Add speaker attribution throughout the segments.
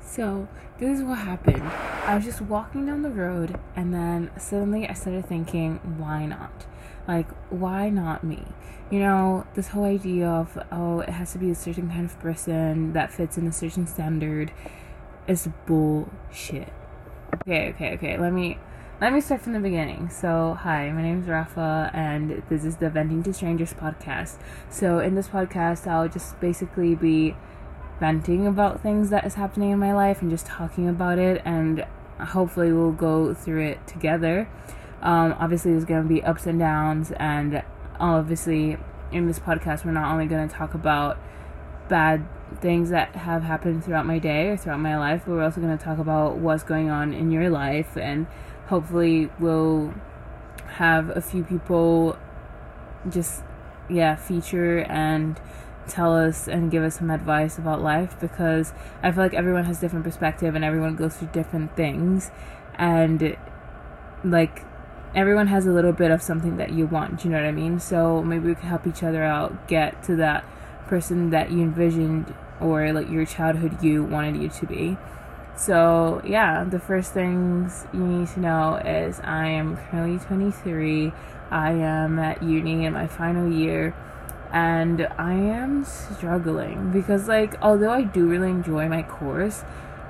Speaker 1: So, this is what happened. I was just walking down the road and then suddenly I started thinking, why not? Like, why not me? You know, this whole idea of, oh, it has to be a certain kind of person that fits in a certain standard is bullshit. Okay, okay, okay. Let me let me start from the beginning. So, hi, my name is Rafa, and this is the Venting to Strangers podcast. So, in this podcast, I'll just basically be venting about things that is happening in my life and just talking about it and hopefully we'll go through it together. Um, obviously there's going to be ups and downs and obviously in this podcast we're not only going to talk about bad things that have happened throughout my day or throughout my life but we're also going to talk about what's going on in your life and hopefully we'll have a few people just yeah feature and tell us and give us some advice about life because I feel like everyone has different perspective and everyone goes through different things and like everyone has a little bit of something that you want, you know what I mean? So maybe we can help each other out get to that person that you envisioned or like your childhood you wanted you to be. So, yeah, the first things you need to know is I am currently 23. I am at uni in my final year and I am struggling because like although I do really enjoy my course,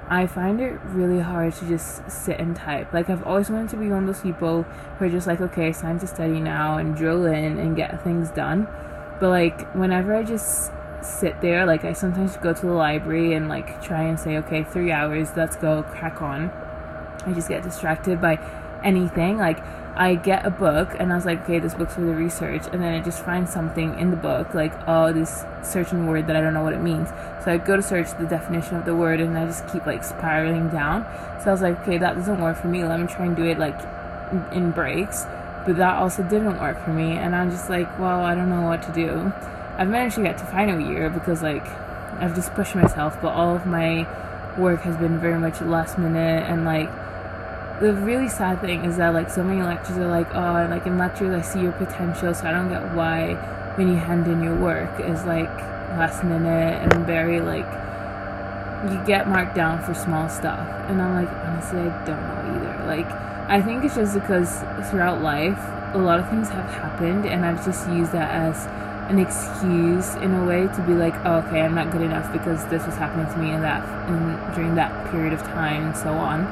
Speaker 1: I find it really hard to just sit and type. Like I've always wanted to be one of those people who are just like, okay, it's time to study now and drill in and get things done. But like whenever I just sit there, like I sometimes go to the library and like try and say, okay, three hours, let's go crack on. I just get distracted by anything. Like I get a book and I was like, okay, this book's for the research, and then I just find something in the book, like, oh, this certain word that I don't know what it means. So I go to search the definition of the word and I just keep like spiraling down. So I was like, okay, that doesn't work for me. Let me try and do it like in breaks. But that also didn't work for me, and I'm just like, well, I don't know what to do. I've managed to get to final year because like I've just pushed myself, but all of my work has been very much last minute and like the really sad thing is that like so many lectures are like oh like in lectures I see your potential so I don't get why when you hand in your work is like last minute and very like you get marked down for small stuff. And I'm like honestly I don't know either. Like I think it's just because throughout life a lot of things have happened and I've just used that as an excuse in a way to be like oh, okay I'm not good enough because this was happening to me in that in, during that period of time and so on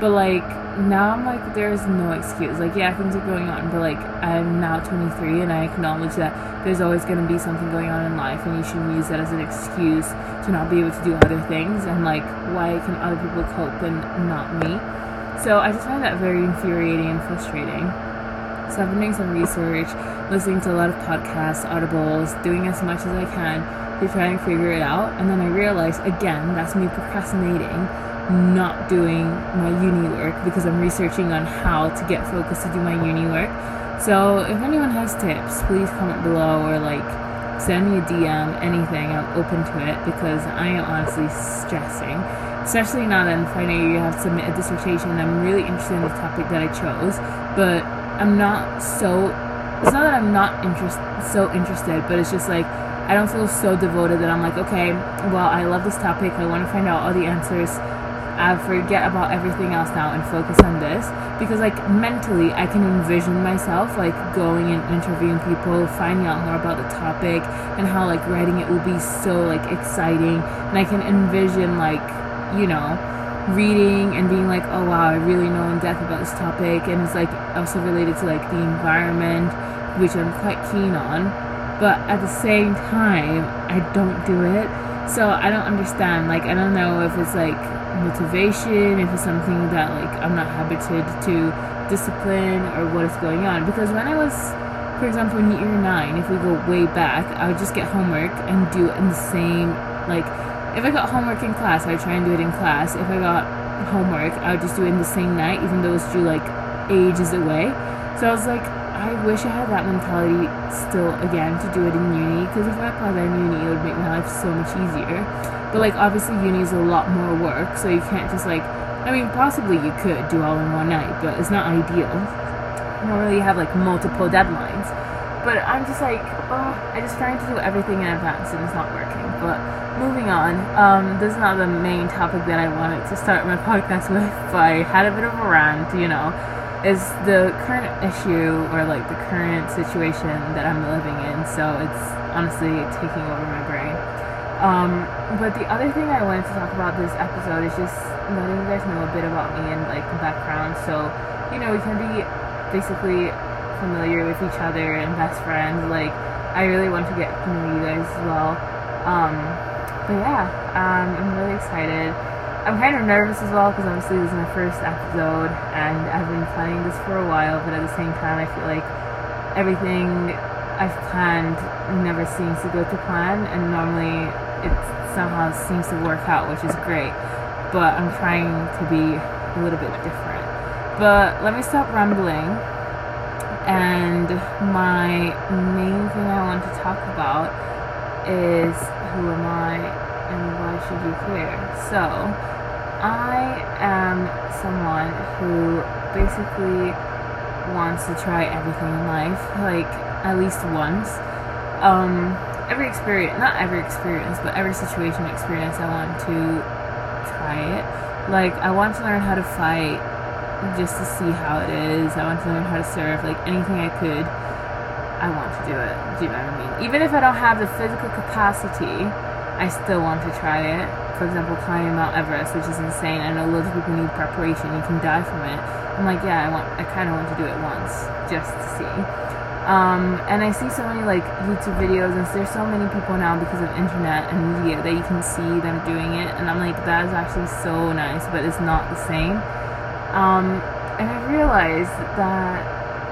Speaker 1: but like now I'm like there's no excuse. Like yeah, things are going on, but like I'm now 23 and I acknowledge that there's always going to be something going on in life and you shouldn't use that as an excuse to not be able to do other things and like why can other people cope and not me? So I just find that very infuriating and frustrating. So I've been doing some research, listening to a lot of podcasts, audibles, doing as much as I can to try and figure it out. And then I realized again, that's me procrastinating not doing my uni work because I'm researching on how to get focused to do my uni work. So if anyone has tips, please comment below or like send me a DM, anything. I'm open to it because I am honestly stressing. Especially now that in final year you have to submit a dissertation. I'm really interested in the topic that I chose, but I'm not so. It's not that I'm not interest so interested, but it's just like I don't feel so devoted that I'm like, okay, well, I love this topic. I want to find out all the answers I forget about everything else now and focus on this because like mentally I can envision myself like going and interviewing people, finding out more about the topic and how like writing it will be so like exciting and I can envision like, you know, reading and being like, oh wow, I really know in depth about this topic and it's like also related to like the environment, which I'm quite keen on. But at the same time, I don't do it. So I don't understand. Like I don't know if it's like motivation, if it's something that like I'm not habited to discipline or what is going on. Because when I was, for example, in year nine, if we go way back, I would just get homework and do it in the same like if I got homework in class, I would try and do it in class. If I got homework, I would just do it in the same night, even though it's due like ages away. So I was like, I wish I had that mentality still again to do it in uni, because if I apply that in uni, it would make my life so much easier. But like obviously uni is a lot more work, so you can't just like I mean possibly you could do all in one night, but it's not ideal. You have like multiple deadlines. But I'm just like, oh, I just trying to do everything in advance and it's not working. But moving on, um, this is not the main topic that I wanted to start my podcast with, but I had a bit of a rant, you know, is the current issue or like the current situation that I'm living in. So it's honestly taking over my brain. Um, but the other thing I wanted to talk about this episode is just letting you guys know a bit about me and like the background. So, you know, we can be basically familiar with each other and best friends. Like, I really want to get to know you guys as well. Um, but yeah, um, I'm really excited. I'm kind of nervous as well because obviously this is my first episode and I've been planning this for a while, but at the same time, I feel like everything I've planned never seems to go to plan, and normally it somehow seems to work out, which is great. But I'm trying to be a little bit different. But let me stop rambling. And my main thing I want to talk about is who am I and why should you care? So, I am someone who basically wants to try everything in life, like at least once. Um, every experience, not every experience, but every situation experience, I want to try it. Like, I want to learn how to fight just to see how it is. I want to learn how to serve, Like, anything I could, I want to do it. Do you know what I mean? Even if I don't have the physical capacity, I still want to try it. For example, climbing Mount Everest, which is insane. I know loads of people need preparation. You can die from it. I'm like, yeah, I want. I kind of want to do it once, just to see. Um, and I see so many like YouTube videos, and there's so many people now because of internet and media that you can see them doing it, and I'm like, that is actually so nice, but it's not the same. Um, and I realized that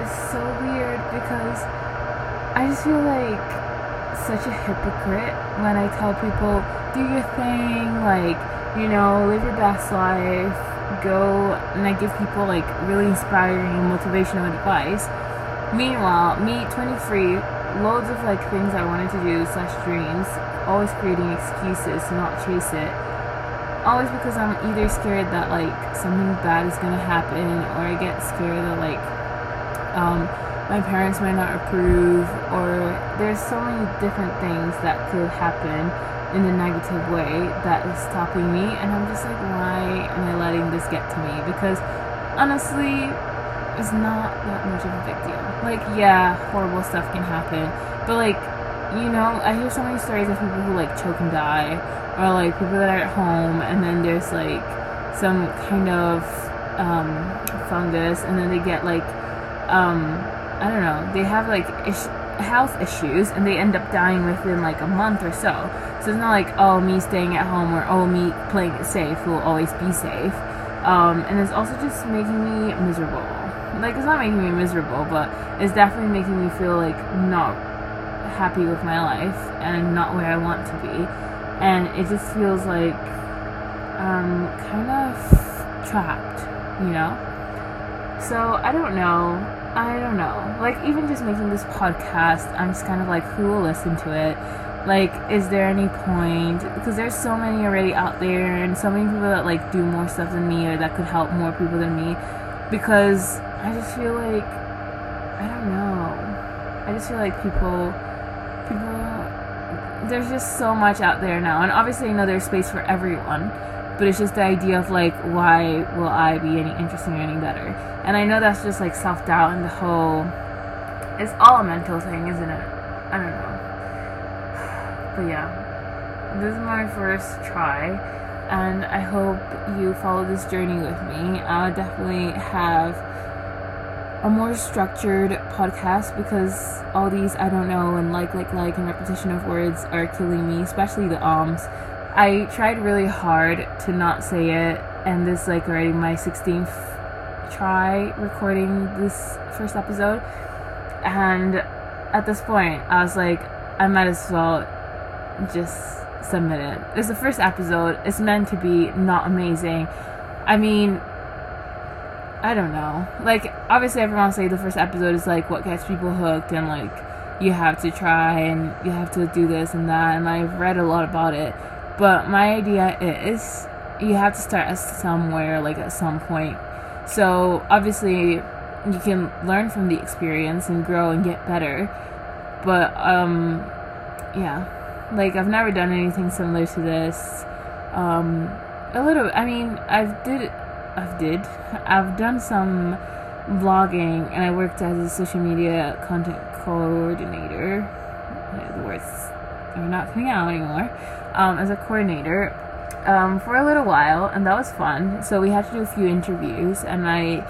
Speaker 1: it's so weird because I just feel like such a hypocrite when I tell people, do your thing, like, you know, live your best life, go, and I give people like really inspiring motivational advice Meanwhile, me, 23, loads of like things I wanted to do slash dreams, always creating excuses to not chase it. Always because I'm either scared that like something bad is gonna happen, or I get scared that like um, my parents might not approve, or there's so many different things that could happen in a negative way that is stopping me, and I'm just like, why am I letting this get to me? Because honestly, it's not that much of a big deal. Like, yeah, horrible stuff can happen, but like, you know, I hear so many stories of people who like choke and die, or like people that are at home and then there's like some kind of um, fungus, and then they get like, um, I don't know, they have like ish- health issues, and they end up dying within like a month or so. So it's not like, oh, me staying at home or oh, me playing it safe will always be safe. Um, and it's also just making me miserable like it's not making me miserable, but it's definitely making me feel like not happy with my life and not where I want to be. And it just feels like kind of trapped, you know? So I don't know. I don't know. Like even just making this podcast, I'm just kind of like who will listen to it? Like is there any point? Because there's so many already out there and so many people that like do more stuff than me or that could help more people than me because I just feel like I don't know. I just feel like people people there's just so much out there now. And obviously I know there's space for everyone. But it's just the idea of like why will I be any interesting or any better? And I know that's just like self doubt and the whole it's all a mental thing, isn't it? I don't know. But yeah. This is my first try and I hope you follow this journey with me. I'll definitely have a more structured podcast because all these I don't know and like like like and repetition of words are killing me, especially the ums. I tried really hard to not say it and this like already my 16th try recording this first episode and at this point I was like I might as well just submit it. It's the first episode. It's meant to be not amazing. I mean, I don't know. Like, obviously, everyone say the first episode is like what gets people hooked, and like you have to try and you have to do this and that. And I've read a lot about it, but my idea is you have to start somewhere, like at some point. So obviously, you can learn from the experience and grow and get better. but um, yeah, like I've never done anything similar to this. Um, a little. I mean, I've did, I've did, I've done some vlogging, and I worked as a social media content coordinator. The words are not coming out anymore. Um, as a coordinator um, for a little while, and that was fun. So we had to do a few interviews, and I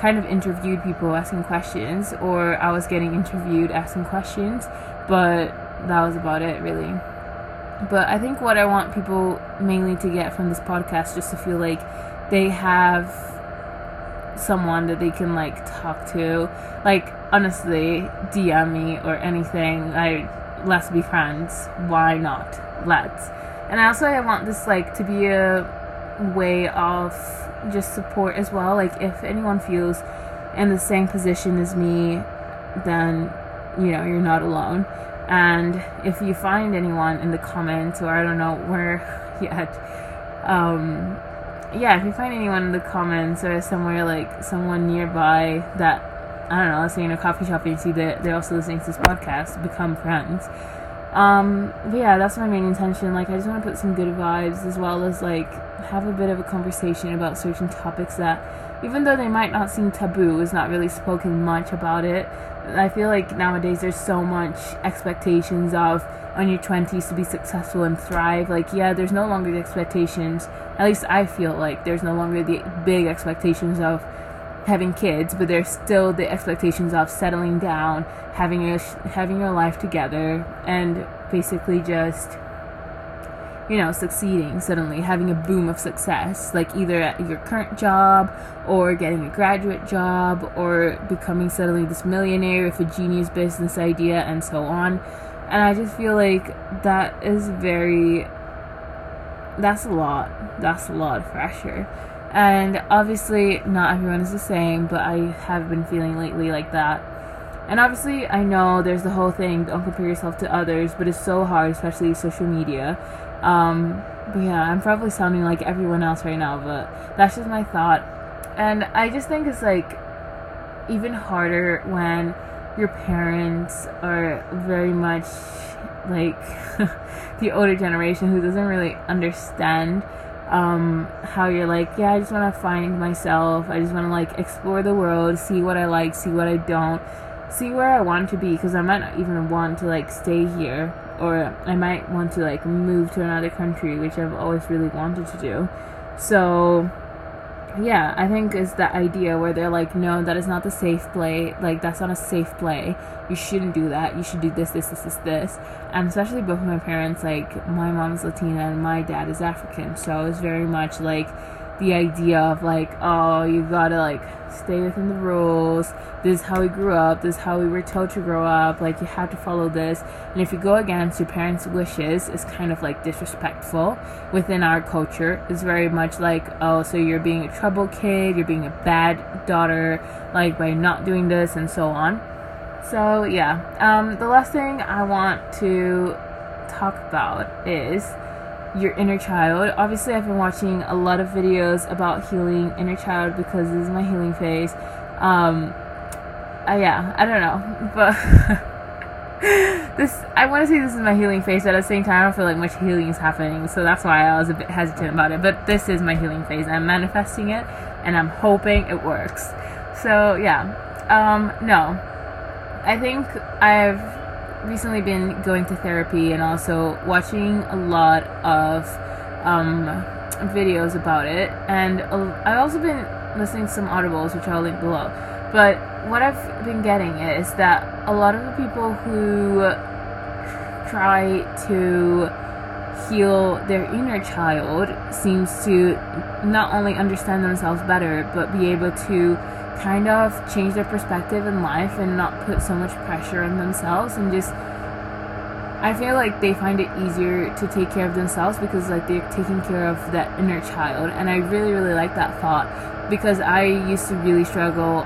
Speaker 1: kind of interviewed people asking questions, or I was getting interviewed asking questions, but that was about it, really. But I think what I want people mainly to get from this podcast just to feel like they have someone that they can like talk to. Like honestly, DM me or anything. I let's be friends. Why not? Let's. And also I want this like to be a way of just support as well. Like if anyone feels in the same position as me, then you know, you're not alone. And if you find anyone in the comments or I don't know where yet, um, yeah, if you find anyone in the comments or somewhere like someone nearby that I don't know, let's say in a coffee shop and you see that they're also listening to this podcast, become friends. Um, but yeah, that's my main intention. Like, I just want to put some good vibes as well as like have a bit of a conversation about certain topics that, even though they might not seem taboo, is not really spoken much about it. I feel like nowadays there's so much expectations of on your 20s to be successful and thrive. Like, yeah, there's no longer the expectations, at least I feel like there's no longer the big expectations of having kids, but there's still the expectations of settling down, having your having your life together, and basically just you know succeeding suddenly, having a boom of success, like either at your current job or getting a graduate job or becoming suddenly this millionaire with a genius business idea and so on. And I just feel like that is very that's a lot. That's a lot of pressure. And obviously, not everyone is the same, but I have been feeling lately like that. And obviously, I know there's the whole thing don't compare yourself to others, but it's so hard, especially social media. Um, but yeah, I'm probably sounding like everyone else right now, but that's just my thought. And I just think it's like even harder when your parents are very much like the older generation who doesn't really understand um, how you're like, yeah, I just want to find myself. I just want to like explore the world, see what I like, see what I don't, see where I want to be. Because I might not even want to like stay here, or I might want to like move to another country, which I've always really wanted to do. So yeah, I think is the idea where they're like, no, that is not the safe play. Like that's not a safe play. You shouldn't do that. You should do this, this, this, this, this. And especially both of my parents, like my mom's Latina and my dad is African, so it's very much like the idea of like, oh, you gotta like stay within the rules. This is how we grew up. This is how we were told to grow up. Like you have to follow this. And if you go against your parents' wishes, it's kind of like disrespectful within our culture. It's very much like, oh, so you're being a trouble kid. You're being a bad daughter, like by not doing this and so on. So yeah, um, the last thing I want to talk about is your inner child. Obviously, I've been watching a lot of videos about healing inner child because this is my healing phase. Um, uh, yeah, I don't know, but this I want to say this is my healing phase, but at the same time, I don't feel like much healing is happening, so that's why I was a bit hesitant about it. But this is my healing phase. I'm manifesting it, and I'm hoping it works. So yeah, um, no, I think I've recently been going to therapy and also watching a lot of um, videos about it. And I've also been listening to some audibles, which I'll link below. But what I've been getting is that a lot of the people who try to heal their inner child seems to not only understand themselves better, but be able to kind of change their perspective in life and not put so much pressure on themselves and just I feel like they find it easier to take care of themselves because like they're taking care of that inner child and I really really like that thought because I used to really struggle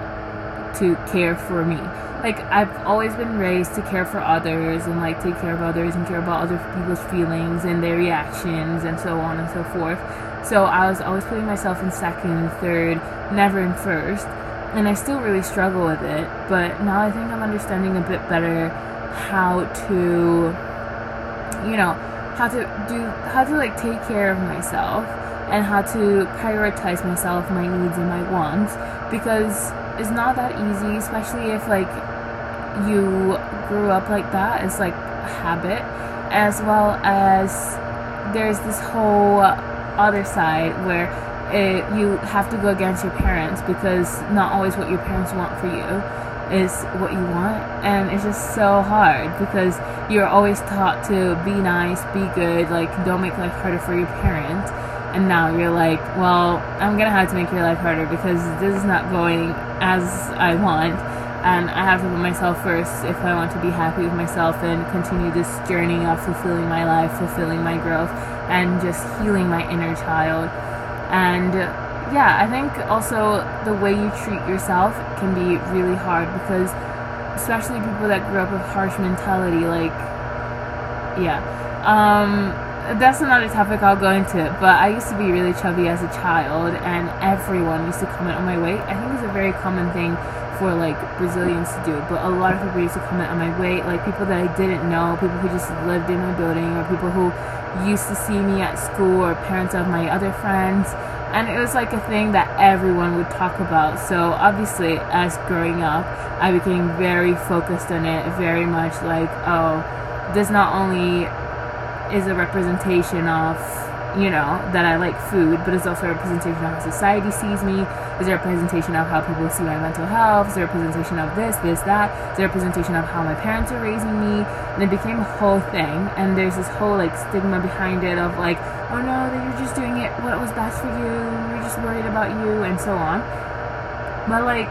Speaker 1: to care for me. Like I've always been raised to care for others and like take care of others and care about other people's feelings and their reactions and so on and so forth. So I was always putting myself in second, third, never in first and I still really struggle with it, but now I think I'm understanding a bit better how to, you know, how to do, how to like take care of myself and how to prioritize myself, my needs and my wants because it's not that easy, especially if like you grew up like that. It's like a habit, as well as there's this whole other side where it, you have to go against your parents because not always what your parents want for you is what you want. And it's just so hard because you're always taught to be nice be good like don't make life harder for your parents and now you're like well i'm gonna have to make your life harder because this is not going as i want. And i have to put myself first if i want to be happy with myself and continue this journey of fulfilling my life fulfilling my growth and just healing my inner child and yeah, I think also the way you treat yourself can be really hard because, especially people that grew up with harsh mentality, like, yeah. Um, that's another topic I'll go into. But I used to be really chubby as a child, and everyone used to comment on my weight. I think it's a very common thing for like Brazilians to do, but a lot of people used to comment on my weight, like people that I didn't know, people who just lived in my building, or people who used to see me at school, or parents of my other friends. And it was like a thing that everyone would talk about. So obviously, as growing up, I became very focused on it, very much like, oh, this not only is a representation of you know, that I like food, but it's also a representation of how society sees me. Is there a representation of how people see my mental health. Is there a representation of this, this, that? Is there a representation of how my parents are raising me. And it became a whole thing. And there's this whole like stigma behind it of like, oh no, that you're just doing it what was best for you. You're just worried about you and so on. But like,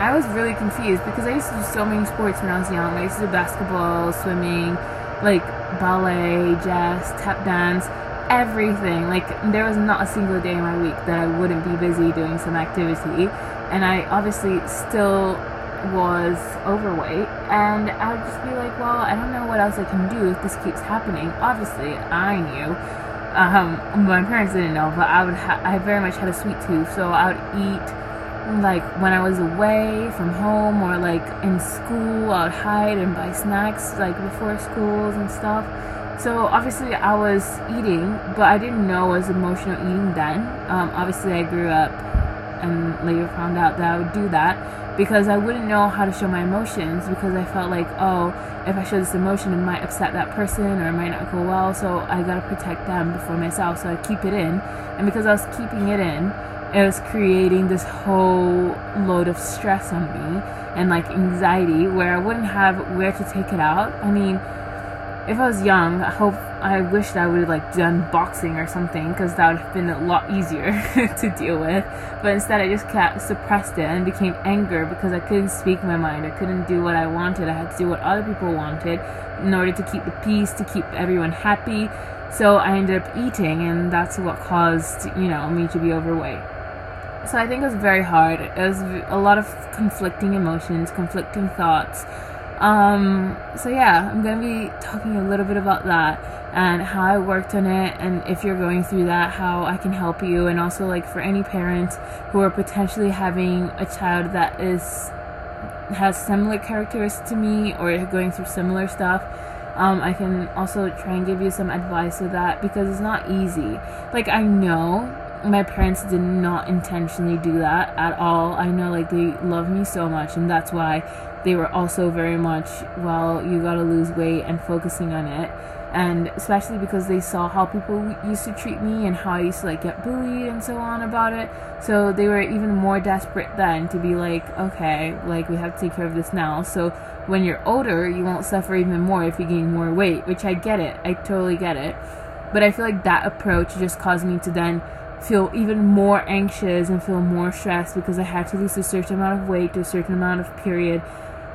Speaker 1: I was really confused because I used to do so many sports when I was young. I used to do basketball, swimming, like ballet, jazz, tap dance, everything. Like there was not a single day in my week that I wouldn't be busy doing some activity. And I obviously still was overweight and I would just be like, well, I don't know what else I can do if this keeps happening. Obviously, I knew. Um, my parents didn't know, but I would. Ha- I very much had a sweet tooth, so I would eat like when I was away from home or like in school, I'd hide and buy snacks like before schools and stuff. So obviously I was eating, but I didn't know it was emotional eating then. Um, obviously I grew up and later found out that I would do that because I wouldn't know how to show my emotions because I felt like, oh, if I show this emotion, it might upset that person or it might not go well. So I gotta protect them before myself. So I keep it in, and because I was keeping it in, it was creating this whole load of stress on me and like anxiety where I wouldn't have where to take it out. I mean, if I was young, I hope I wished I would have like done boxing or something because that would have been a lot easier to deal with. But instead, I just kept suppressed it and became anger because I couldn't speak my mind. I couldn't do what I wanted. I had to do what other people wanted in order to keep the peace, to keep everyone happy. So I ended up eating, and that's what caused you know me to be overweight. So I think it was very hard. It was a lot of conflicting emotions, conflicting thoughts. Um, so yeah, I'm gonna be talking a little bit about that and how I worked on it, and if you're going through that, how I can help you, and also like for any parents who are potentially having a child that is has similar characteristics to me or going through similar stuff. Um, I can also try and give you some advice with that because it's not easy. Like I know my parents did not intentionally do that at all. I know like they love me so much and that's why they were also very much well you gotta lose weight and focusing on it and especially because they saw how people used to treat me and how I used to like get bullied and so on about it. So they were even more desperate then to be like, okay, like we have to take care of this now. So when you're older, you won't suffer even more if you gain more weight, which I get it. I totally get it. But I feel like that approach just caused me to then feel even more anxious and feel more stressed because I had to lose a certain amount of weight to a certain amount of period.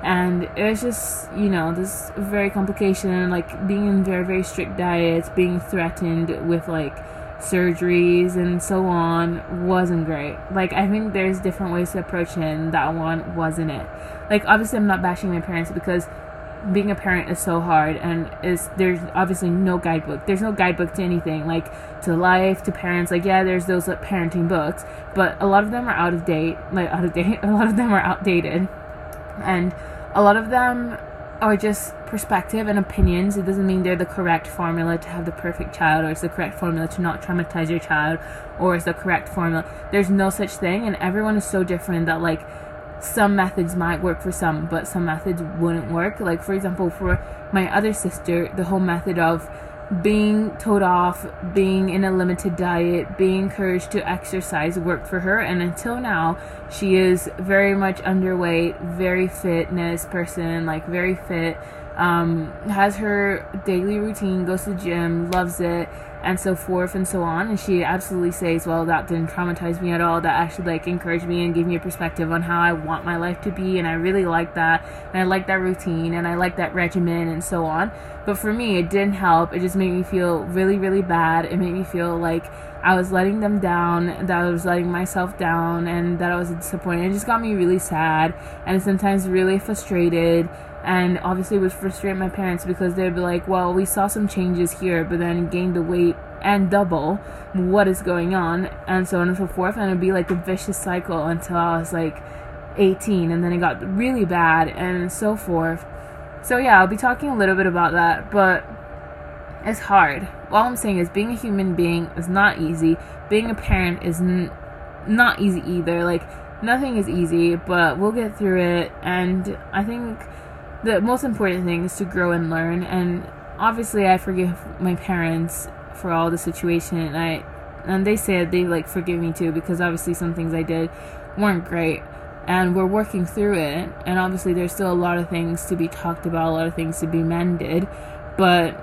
Speaker 1: And it was just, you know, this very complication, like being in very, very strict diets, being threatened with like surgeries and so on wasn't great. Like, I think there's different ways to approach it, and that one wasn't it. Like, obviously, I'm not bashing my parents because being a parent is so hard and is there's obviously no guidebook there's no guidebook to anything like to life to parents like yeah there's those like, parenting books but a lot of them are out of date like out of date a lot of them are outdated and a lot of them are just perspective and opinions. It doesn't mean they're the correct formula to have the perfect child, or it's the correct formula to not traumatize your child, or it's the correct formula. There's no such thing, and everyone is so different that, like, some methods might work for some, but some methods wouldn't work. Like, for example, for my other sister, the whole method of being told off, being in a limited diet, being encouraged to exercise worked for her. And until now, she is very much underweight, very fitness person, like very fit. Um, has her daily routine, goes to the gym, loves it, and so forth and so on. And she absolutely says, well, that didn't traumatize me at all. That actually like encouraged me and gave me a perspective on how I want my life to be. And I really like that. And I like that routine and I like that regimen and so on. But for me, it didn't help. It just made me feel really, really bad. It made me feel like I was letting them down, that I was letting myself down, and that I was disappointed. It just got me really sad and sometimes really frustrated and obviously it would frustrate my parents because they'd be like, "Well, we saw some changes here, but then gained the weight and double. What is going on?" And so on and so forth, and it'd be like a vicious cycle until I was like 18, and then it got really bad, and so forth. So yeah, I'll be talking a little bit about that, but it's hard. All I'm saying is being a human being is not easy. Being a parent is n- not easy either. Like nothing is easy, but we'll get through it. And I think the most important thing is to grow and learn. And obviously, I forgive my parents for all the situation, and I and they said they like forgive me too because obviously some things I did weren't great, and we're working through it. And obviously, there's still a lot of things to be talked about, a lot of things to be mended, but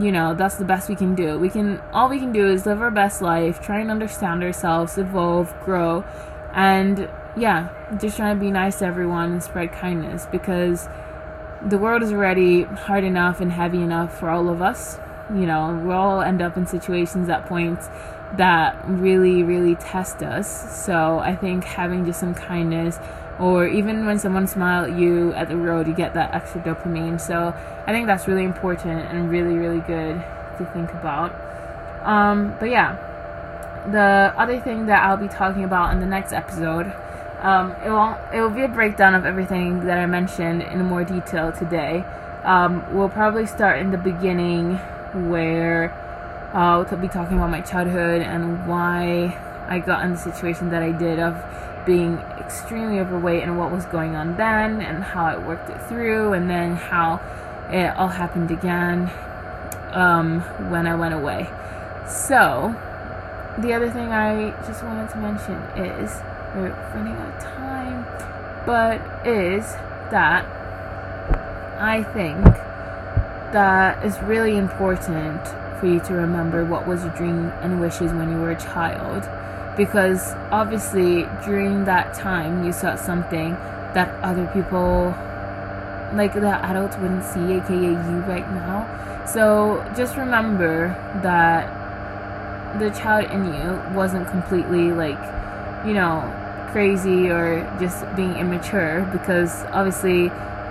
Speaker 1: you know that's the best we can do we can all we can do is live our best life try and understand ourselves evolve grow and yeah just trying to be nice to everyone and spread kindness because the world is already hard enough and heavy enough for all of us. You know, we'll all end up in situations at points that really, really test us. So I think having just some kindness, or even when someone smiles at you at the road, you get that extra dopamine. So I think that's really important and really, really good to think about. Um, but yeah, the other thing that I'll be talking about in the next episode um, it will it will be a breakdown of everything that I mentioned in more detail today. Um, we'll probably start in the beginning where uh, we'll be talking about my childhood and why I got in the situation that I did of being extremely overweight and what was going on then and how I worked it through and then how it all happened again um, when I went away. So, the other thing I just wanted to mention is we're running out of time, but is that I think that it's really important for you to remember what was your dream and wishes when you were a child. Because obviously, during that time, you saw something that other people, like the adults, wouldn't see, aka you right now. So just remember that the child in you wasn't completely like, you know, crazy or just being immature because obviously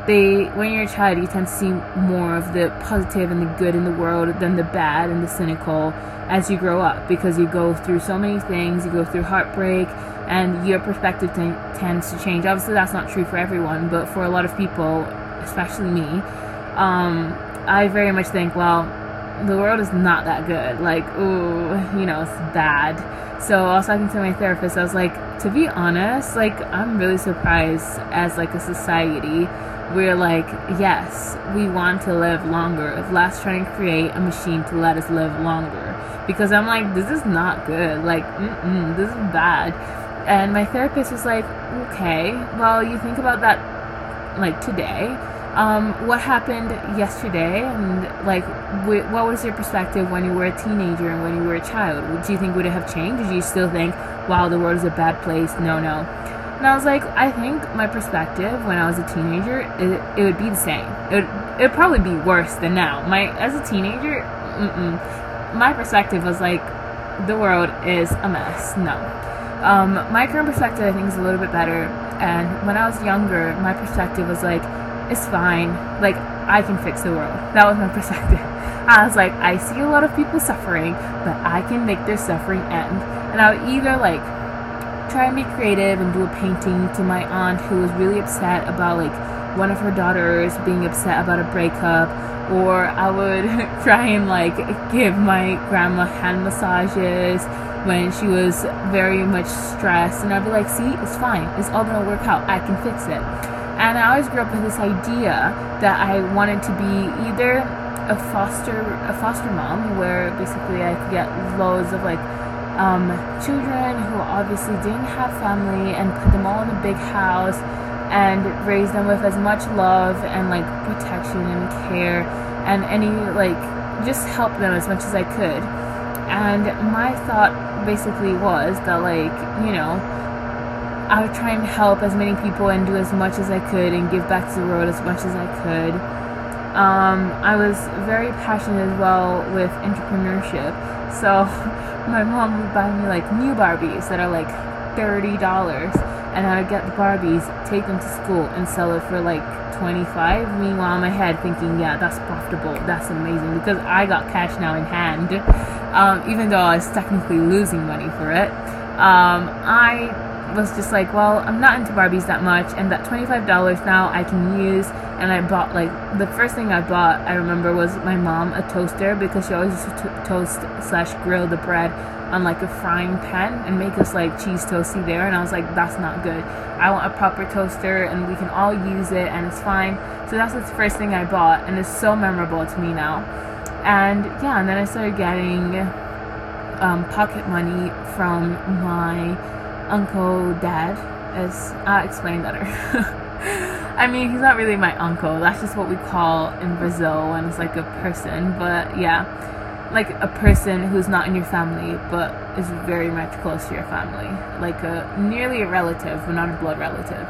Speaker 1: they when you're a child you tend to see more of the positive and the good in the world than the bad and the cynical as you grow up because you go through so many things you go through heartbreak and your perspective t- tends to change. Obviously that's not true for everyone but for a lot of people especially me um, i very much think well the world is not that good like ooh you know it's bad so I was talking to my therapist. I was like, to be honest, like I'm really surprised as like a society we're like, yes, we want to live longer. Let's try and create a machine to let us live longer. Because I'm like, this is not good. Like, this is bad. And my therapist was like, okay, well, you think about that like today um, what happened yesterday and like wh- what was your perspective when you were a teenager and when you were a child? Do you think would it have changed? Do you still think wow the world is a bad place no no. And i was like i think my perspective when i was a teenager it, it would be the same. It would it'd probably be worse than now. My as a teenager my perspective was like the world is a mess. No. Um, my current perspective i think is a little bit better. And when i was younger my perspective was like it's fine. Like, I can fix the world. That was my perspective. I was like, I see a lot of people suffering, but I can make their suffering end. And I would either like try and be creative and do a painting to my aunt who was really upset about like one of her daughters being upset about a breakup, or I would try and like give my grandma hand massages when she was very much stressed, and I'd be like, "See, it's fine. It's all gonna work out. I can fix it." And I always grew up with this idea that I wanted to be either a foster a foster mom, where basically I could get loads of like um, children who obviously didn't have family and put them all in a big house and raise them with as much love and like protection and care and any like just help them as much as I could. And my thought basically was that like, you know, I would try and help as many people and do as much as I could and give back to the world as much as I could. Um, I was very passionate as well with entrepreneurship. So my mom would buy me like new Barbies that are like $30 and I would get the Barbies, take them to school, and sell it for like 25. Meanwhile, in my head, thinking, yeah, that's profitable, that's amazing because I got cash now in hand, um, even though I was technically losing money for it. Um, I was just like, well, I'm not into Barbies that much, and that $25 now I can use. And I bought like the first thing I bought, I remember, was my mom a toaster because she always used to toast slash grill the bread on like a frying pan and make us like cheese toasty there. And I was like, that's not good. I want a proper toaster, and we can all use it, and it's fine. So that's the first thing I bought, and it's so memorable to me now. And yeah, and then I started getting um, pocket money from my uncle dad as I'll explain better. I mean, he's not really my uncle. That's just what we call in Brazil when it's like a person. But yeah, like a person who's not in your family but is very much close to your family, like a nearly a relative but not a blood relative.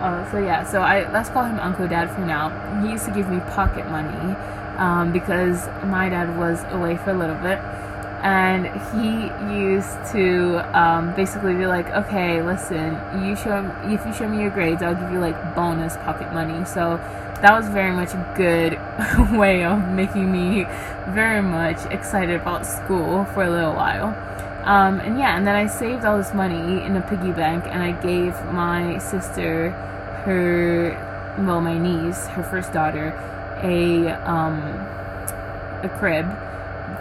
Speaker 1: Uh, so yeah, so I let's call him Uncle Dad for now. He used to give me pocket money um, because my dad was away for a little bit and he used to um, basically be like, okay, listen, you show if you show me your grades, I'll give you like bonus pocket money. So that was very much a good way of making me very much excited about school for a little while. Um, and yeah, and then I saved all this money in a piggy bank, and I gave my sister her, well, my niece, her first daughter, a um, a crib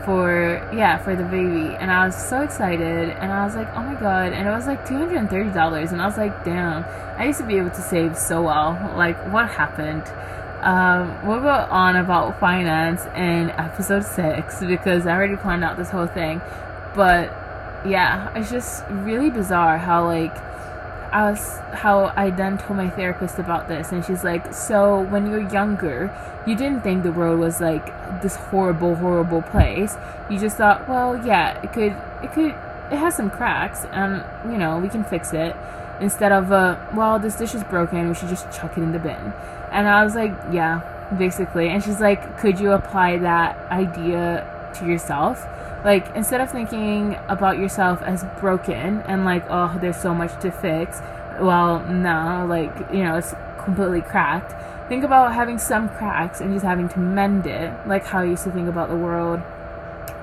Speaker 1: for yeah for the baby. And i was so excited and i was like oh my god. And it was like $230 and i was like damn. I used to be able to save so well. Like what happened? Um, we'll go on about finance in episode 6 because i already planned out this whole thing. But yeah it's just really bizarre how like I was how I then told my therapist about this, and she's like, "So when you're younger, you didn't think the world was like this horrible, horrible place. You just thought, well, yeah, it could, it could, it has some cracks, and you know, we can fix it." Instead of, uh, well, this dish is broken, we should just chuck it in the bin. And I was like, yeah, basically. And she's like, could you apply that idea to yourself? Like, instead of thinking about yourself as broken and like, oh, there's so much to fix, well, no, like, you know, it's completely cracked. Think about having some cracks and just having to mend it, like how I used to think about the world.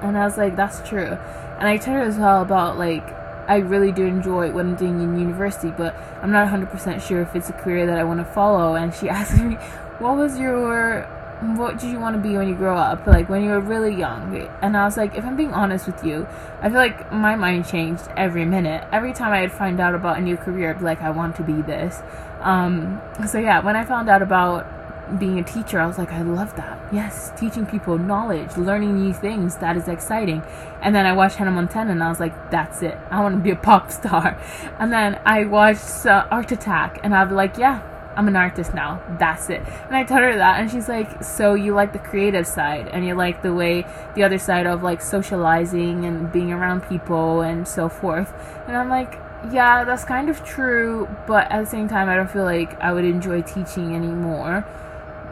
Speaker 1: And I was like, that's true. And I told her as well about like, I really do enjoy what I'm doing in university, but I'm not 100% sure if it's a career that I want to follow. And she asked me, what was your what did you want to be when you grow up? Like when you were really young. And I was like, if I'm being honest with you, I feel like my mind changed every minute. Every time I'd find out about a new career, I'd be like, I want to be this. Um, so yeah, when I found out about being a teacher, I was like, I love that. Yes, teaching people knowledge, learning new things, that is exciting. And then I watched Hannah Montana and I was like, that's it. I want to be a pop star. And then I watched uh, Art Attack and I was like, yeah, I'm an artist now. That's it. And I told her that, and she's like, So you like the creative side, and you like the way, the other side of like socializing and being around people and so forth. And I'm like, Yeah, that's kind of true, but at the same time, I don't feel like I would enjoy teaching anymore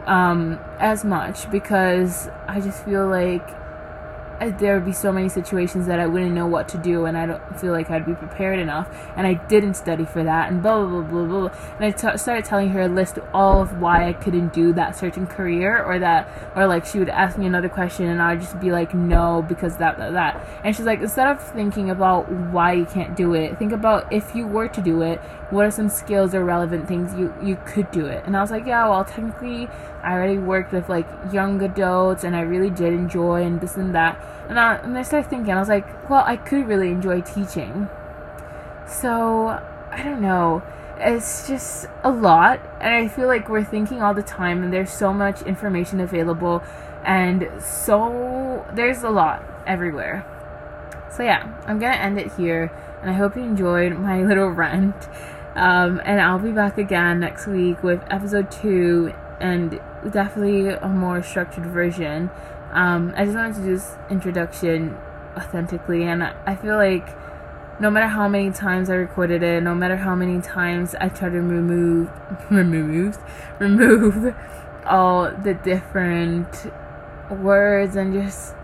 Speaker 1: um, as much because I just feel like there would be so many situations that I wouldn't know what to do, and I don't feel like I'd be prepared enough, and I didn't study for that, and blah blah blah blah blah. And I t- started telling her a list of all of why I couldn't do that certain career, or that, or like she would ask me another question, and I'd just be like, no, because that that that. And she's like, instead of thinking about why you can't do it, think about if you were to do it, what are some skills or relevant things you you could do it. And I was like, yeah, well, technically, I already worked with like young adults, and I really did enjoy and this and that and I, and I started thinking, I was like, well, I could really enjoy teaching. So, I don't know. It's just a lot. And I feel like we're thinking all the time, and there's so much information available, and so there's a lot everywhere. So, yeah, I'm to end it here. And I hope you enjoyed my little rant. Um, and I'll be back again next week with episode two and definitely a more structured version. Um, I just wanted to do this introduction authentically, and I feel like no matter how many times I recorded it, no matter how many times I try to remove, remove, remove all the different words and just,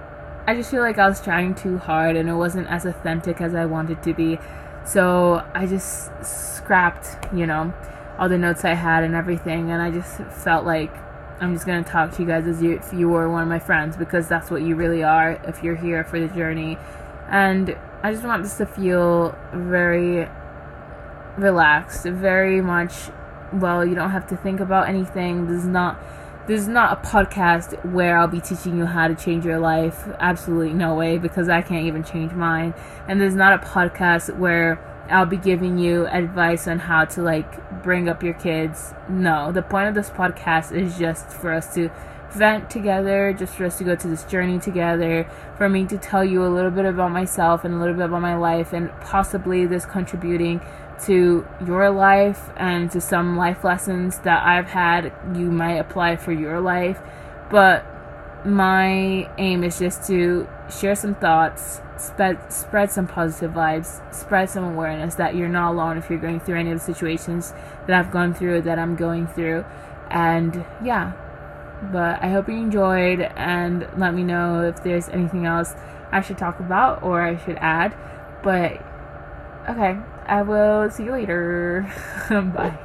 Speaker 1: I just feel like I was trying too hard and it wasn't as authentic as I wanted to be. So I just scrapped, you know, all the notes I had and everything, and I just felt like I'm just gonna talk to you guys as you, if you were one of my friends because that's what you really are if you're here for the journey. And I just want this to feel very relaxed, very much. Well, you don't have to think about anything. This is not. This is not a podcast where I'll be teaching you how to change your life. Absolutely no way, because I can't even change mine. And there's not a podcast where I'll be giving you advice on how to like bring up your kids. No, the point of this podcast is just for us to vent together, just for us to go to this journey together, for me to tell you a little bit about myself and a little bit about my life, and possibly this contributing to your life and to some life lessons that I've had you might apply for your life. But my aim is just to share some thoughts spread spread some positive vibes, spread some awareness that you're not alone if you're going through any of the situations that I've gone through, that I'm going through, and yeah. But I hope you enjoyed, and let me know if there's anything else I should talk about or I should add. But okay, I will see you later. Bye.